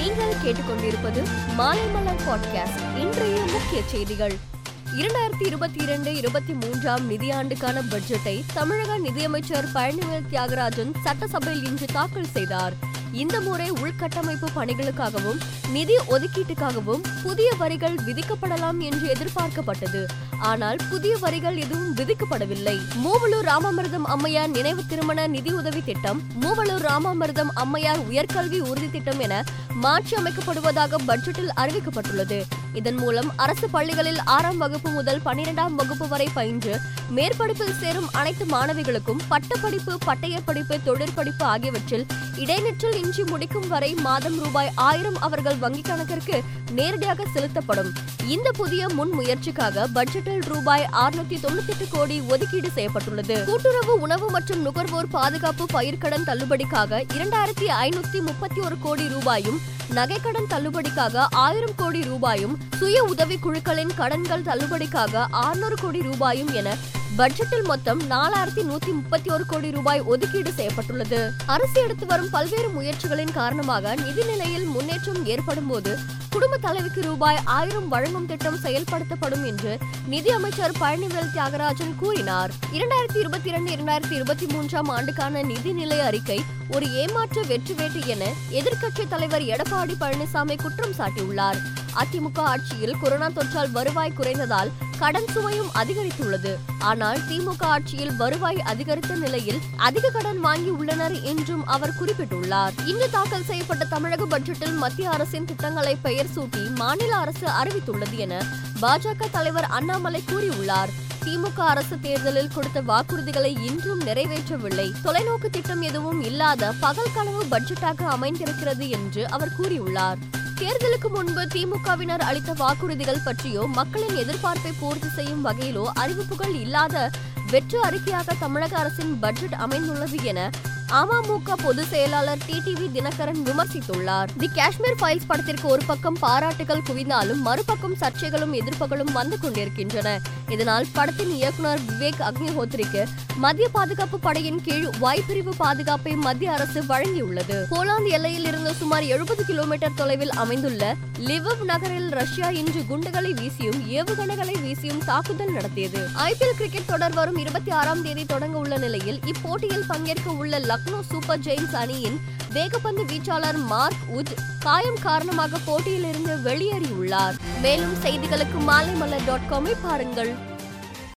நீங்கள் கேட்டுக்கொண்டிருப்பது மாலைமலர் பாட்காஸ்ட் இன்றைய முக்கிய செய்திகள். இரண்டாயிரத்தி இருபத்தி இரண்டு இருபத்தி மூன்றாம் நிதியாண்டுக்கான பட்ஜெட்டை தமிழக நிதியமைச்சர் பழனிவேல் தியாகராஜன் சட்டசபையில் இன்று தாக்கல் செய்தார். இந்த முறை உள்கட்டமைப்பு பணிகளுக்காகவும் நிதி ஒதுக்கீட்டுக்காகவும் புதிய வரிகள் விதிக்கப்படலாம் என்று எதிர்பார்க்கப்பட்டது. ஆனால் புதிய வரிகள் எதுவும் விதிக்கப்படவில்லை. மூவலூர் ராமாமிர்தம் அம்மையார் நினைவு திருமண நிதி உதவி திட்டம் மூவலூர் ராமாமிர்தம் அம்மையார் உயர்கல்வி உறுதி திட்டம் என மாற்றி அமைக்கப்படுவதாக பட்ஜெட்டில் அறிவிக்கப்பட்டுள்ளது. இதன் மூலம் அரசு பள்ளிகளில் ஆறாம் வகுப்பு முதல் பன்னிரெண்டாம் வகுப்பு வரை பயின்று மேற்படிப்பில் சேரும் அனைத்து மாணவிகளுக்கும் பட்டப்படிப்பு பட்டய படிப்பு தொழிற்படிப்பு ஆகியவற்றில் இடைநிற்றல் இன்றி முடிக்கும் வரை மாதம் ரூபாய் ஆயிரம் அவர்கள் வங்கிக் கணக்கிற்கு நேரடியாக செலுத்தப்படும். இந்த புதிய முன் முயற்சிக்காக பட்ஜெட்டில் ரூபாய் அறுநூத்தி தொண்ணூத்தி எட்டு கோடி ஒதுக்கீடு செய்யப்பட்டுள்ளது. கூட்டுறவு உணவு மற்றும் நுகர்வோர் பாதுகாப்பு பயிர்க்கடன் தள்ளுபடிக்காக இரண்டாயிரத்தி ஐநூத்தி முப்பத்தி ஒரு கோடி ரூபாயும் நகைக்கடன் தள்ளுபடிக்காக ஆயிரம் கோடி ரூபாயும் சுய உதவி குழுக்களின் கடன்கள் தள்ளுபடிக்காக ஆறுநூறு கோடி ரூபாயும் என பட்ஜெட்டில் மொத்தம் நாலாயிரத்தி நூத்தி முப்பத்தி ஒரு கோடி ரூபாய் ஒதுக்கீடு செய்யப்பட்டுள்ளது. அரசு எடுத்து வரும் பல்வேறு முயற்சிகளின் காரணமாக நிதி நிலையில் முன்னேற்றம் ஏற்படும் போது குடும்ப தலைவிக்கு ரூபாய் ஆயிரம் வழங்கும் திட்டம் செயல்படுத்தப்படும் என்று நிதி அமைச்சர் பழனிவேல் தியாகராஜன் கூறினார். இரண்டாயிரத்தி இருபத்தி இரண்டு இரண்டாயிரத்தி இருபத்தி மூன்றாம் ஆண்டுக்கான நிதிநிலை அறிக்கை ஒரு ஏமாற்று வெற்றி வேட்டு என எதிர்க்கட்சி தலைவர் எடப்பாடி பழனிசாமி குற்றம் சாட்டியுள்ளார். அதிமுக ஆட்சியில் கொரோனா தொற்றால் வருவாய் குறைந்ததால் கடன் சுமையும் அதிகரித்துள்ளது. ஆனால் திமுக ஆட்சியில் வருவாய் அதிகரித்த நிலையில் அதிக கடன் வாங்கி உள்ளனர் என்றும் அவர் குறிப்பிட்டுள்ளார். இன்று தாக்கல் செய்யப்பட்ட தமிழக பட்ஜெட்டில் மத்திய அரசின் திட்டங்களை பெயர் சூட்டி மாநில அரசு அறிவித்துள்ளது என பாஜக தலைவர் அண்ணாமலை கூறியுள்ளார். திமுக அரசு தேர்தலில் கொடுத்த வாக்குறுதிகளை இன்றும் நிறைவேற்றவில்லை. தொலைநோக்கு திட்டம் எதுவும் இல்லாத பகல் கனவு பட்ஜெட்டாக அமைந்திருக்கிறது என்று அவர் கூறியுள்ளார். தேர்தலுக்கு முன்பு திமுகவினர் அளித்த வாக்குறுதிகள் பற்றியோ மக்களின் எதிர்பார்ப்பை பூர்த்தி செய்யும் வகையிலோ அறிவிப்புகள் இல்லாத வெற்று அறிக்கையாக தமிழக அரசின் பட்ஜெட் அமைந்துள்ளது என அமமுக பொதுச் செயலாளர் டிடிவி தினகரன் விமர்சித்துள்ளார். தி காஷ்மீர் ஃபைல்ஸ் படத்திற்கு ஒரு பக்கம் பாராட்டுகள் குவிந்தாலும் மறுபக்கம் சர்ச்சைகளும் எதிர்ப்புகளும் வந்து கொண்டிருக்கின்றன. இதனால் படத்தின் இயக்குனர் விவேக் அக்னிஹோத்ரிக்கு மத்திய பாதுகாப்பு படையின் கீழ் வாய்ப்பிரிவு பாதுகாப்பை மத்திய அரசு வழங்கியுள்ளது. போலாந்து எல்லையில் இருந்து சுமார் எழுபது கிலோமீட்டர் தொலைவில் அமைந்துள்ள லிவ் நகரில் ரஷ்யா இன்று குண்டுகளை வீசியும் ஏவுகணைகளை வீசியும் தாக்குதல் நடத்தியது. ஐபிஎல் கிரிக்கெட் தொடர் வரும் இருபத்தி ஆறாம் தேதி தொடங்க உள்ள நிலையில் இப்போட்டியில் பங்கேற்க உள்ள லக்னோ சூப்பர் ஜெயின்ஸ் அணியின் வேகப்பந்து வீச்சாளர் மார்க் உட் காயம் காரணமாக போட்டியிலிருந்து வெளியேறியுள்ளார். மேலும் செய்திகளுக்கு மாலைமலர் டாட் காமை பாருங்கள்.